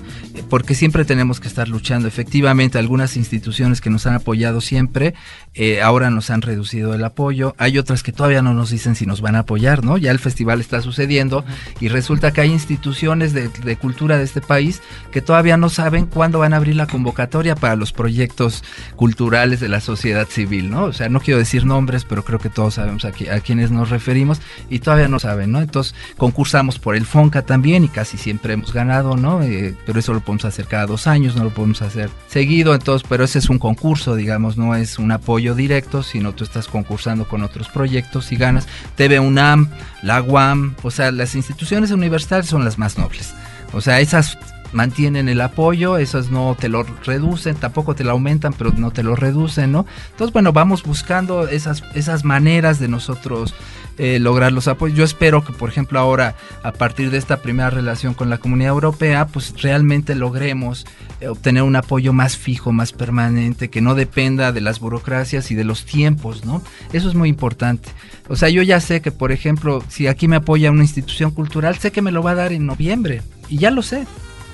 Porque siempre tenemos que estar luchando. Efectivamente, algunas instituciones que nos han apoyado siempre, eh, ahora nos han reducido el apoyo. Hay otras que todavía no nos dicen si nos van a apoyar, ¿no? Ya el festival está sucediendo y resulta que hay instituciones de, de cultura de este país que todavía no saben cuándo van a abrir la convocatoria para los proyectos culturales de la sociedad civil, ¿no? O sea, no quiero decir nombres, pero creo que todos sabemos a, a quiénes nos referimos y todavía no saben, ¿no? Concursamos por el FONCA también y casi siempre hemos ganado, ¿no? Eh, pero eso lo podemos hacer cada dos años, no lo podemos hacer seguido, entonces, pero ese es un concurso, digamos, no es un apoyo directo, sino tú estás concursando con otros proyectos y ganas. TV UNAM, la UAM, o sea, las instituciones universitarias son las más nobles. O sea, esas mantienen el apoyo, esas no te lo reducen, tampoco te lo aumentan, pero no te lo reducen, ¿no? Entonces, bueno, vamos buscando esas, esas maneras de nosotros eh, lograr los apoyos. Yo espero que, por ejemplo, ahora, a partir de esta primera relación con la comunidad europea, pues realmente logremos eh, obtener un apoyo más fijo, más permanente, que no dependa de las burocracias y de los tiempos, ¿no? Eso es muy importante. O sea, yo ya sé que, por ejemplo, si aquí me apoya una institución cultural, sé que me lo va a dar en noviembre, y ya lo sé.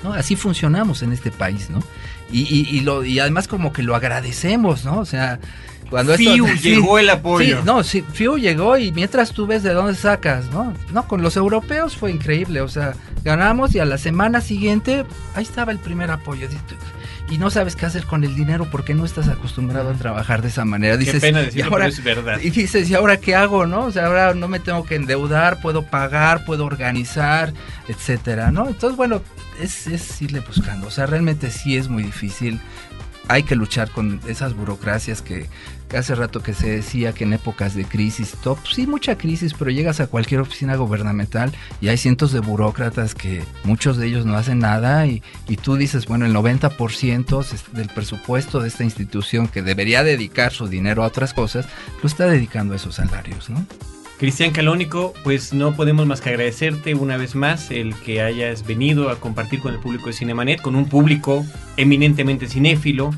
¿No? Así funcionamos en este país, ¿no? Y, y, y, lo, y además como que lo agradecemos, ¿no? O sea, cuando FIU <laughs> llegó el apoyo. no, sí, FIU llegó y mientras tú ves de dónde sacas, ¿no? No, con los europeos fue increíble, o sea, ganamos y a la semana siguiente ahí estaba el primer apoyo. Y no sabes qué hacer con el dinero porque no estás acostumbrado a trabajar de esa manera. Dices, qué pena decirlo, ahora, es verdad. Y dices, ¿y ahora qué hago, no? O sea, ahora no me tengo que endeudar, puedo pagar, puedo organizar, etcétera, ¿no? Entonces, bueno, es, es irle buscando. O sea, realmente sí es muy difícil hay que luchar con esas burocracias que, hace rato que se decía que en épocas de crisis, top, sí, mucha crisis, pero llegas a cualquier oficina gubernamental y hay cientos de burócratas que muchos de ellos no hacen nada y, y tú dices, bueno, el 90% del presupuesto de esta institución que debería dedicar su dinero a otras cosas, lo está dedicando a esos salarios, ¿no? Cristian Calónico, pues no podemos más que agradecerte una vez más el que hayas venido a compartir con el público de Cinemanet, con un público eminentemente cinéfilo,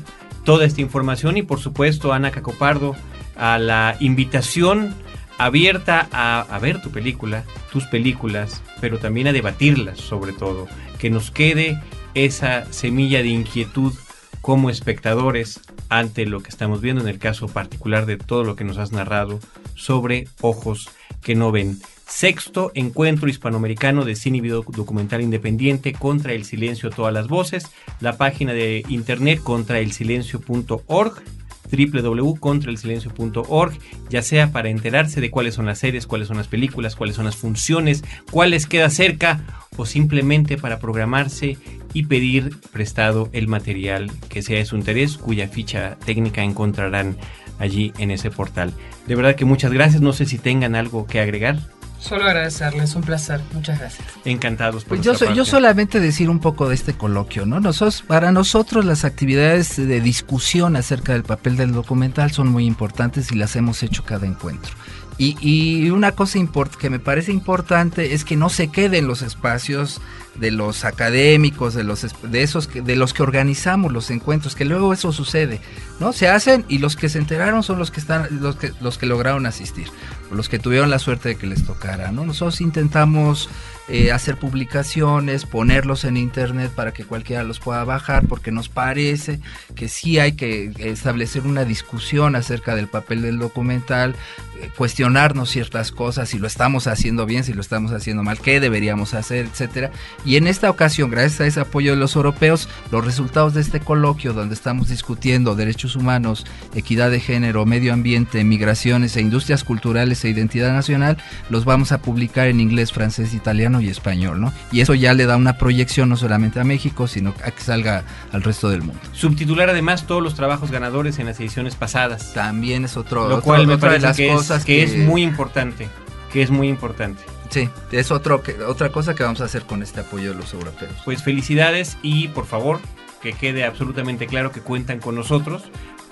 toda esta información y por supuesto Ana Cacopardo a la invitación abierta a, a, ver tu película, tus películas, pero también a debatirlas sobre todo, que nos quede esa semilla de inquietud como espectadores ante lo que estamos viendo en el caso particular de todo lo que nos has narrado sobre ojos que no ven. Sexto encuentro hispanoamericano de cine y video documental independiente contra el silencio todas las voces, la página de internet contraelsilencio.org www.contraelsilencio.org, ya sea para enterarse de cuáles son las series, cuáles son las películas, cuáles son las funciones, cuáles queda cerca o simplemente para programarse y pedir prestado el material que sea de su interés, cuya ficha técnica encontrarán allí en ese portal. De verdad que muchas gracias, no sé si tengan algo que agregar. Solo agradecerles, un placer, muchas gracias. Encantados. Por pues yo, yo solamente decir un poco de este coloquio, ¿no? Nosotros, para nosotros las actividades de discusión acerca del papel del documental son muy importantes y las hemos hecho cada encuentro. Y, y una cosa que me parece importante es que no se queden los espacios de los académicos, de los de esos que, de los que organizamos los encuentros, que luego eso sucede, ¿no? Se hacen y los que se enteraron son los que están los que los que lograron asistir, o los que tuvieron la suerte de que les tocara, ¿no? Nosotros intentamos eh, hacer publicaciones, ponerlos en internet para que cualquiera los pueda bajar, porque nos parece que sí hay que establecer una discusión acerca del papel del documental, eh, cuestionarnos ciertas cosas, si lo estamos haciendo bien, si lo estamos haciendo mal, qué deberíamos hacer, etcétera. Y en esta ocasión, gracias a ese apoyo de los europeos, los resultados de este coloquio donde estamos discutiendo derechos humanos, equidad de género, medio ambiente, migraciones e industrias culturales e identidad nacional, los vamos a publicar en inglés, francés, italiano y español, ¿no? Y eso ya le da una proyección no solamente a México, sino a que salga al resto del mundo. Subtitular además todos los trabajos ganadores en las ediciones pasadas. También es otro, lo cual me parece de las que cosas es, que, es muy importante, que es muy importante. Sí, es otro, que, otra cosa que vamos a hacer con este apoyo de los europeos. Pues felicidades y por favor que quede absolutamente claro que cuentan con nosotros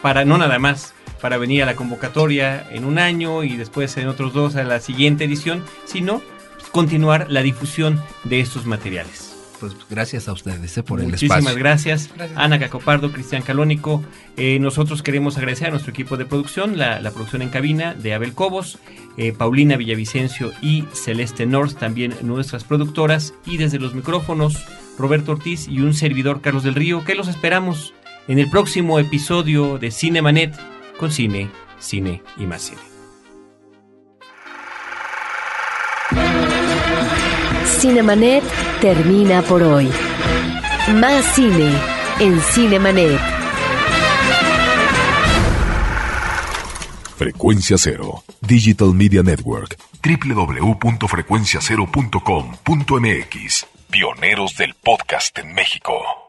para no nada más para venir a la convocatoria en un año y después en otros dos a la siguiente edición, sino continuar la difusión de estos materiales. Pues gracias a ustedes eh, por el Muchísimas espacio. gracias. Gracias. Ana Cacopardo, Cristian Calónico. Eh, nosotros queremos agradecer a nuestro equipo de producción, la, la producción en cabina de Abel Cobos, eh, Paulina Villavicencio y Celeste North, también nuestras productoras. Y desde los micrófonos, Roberto Ortiz y un servidor, Carlos del Río, que los esperamos en el próximo episodio de Cinemanet con cine, cine y más cine. Cinemanet termina por hoy. Más cine en Cinemanet. Frecuencia Cero, Digital Media Network, www.frecuenciacero.com.mx. Pioneros del podcast en México.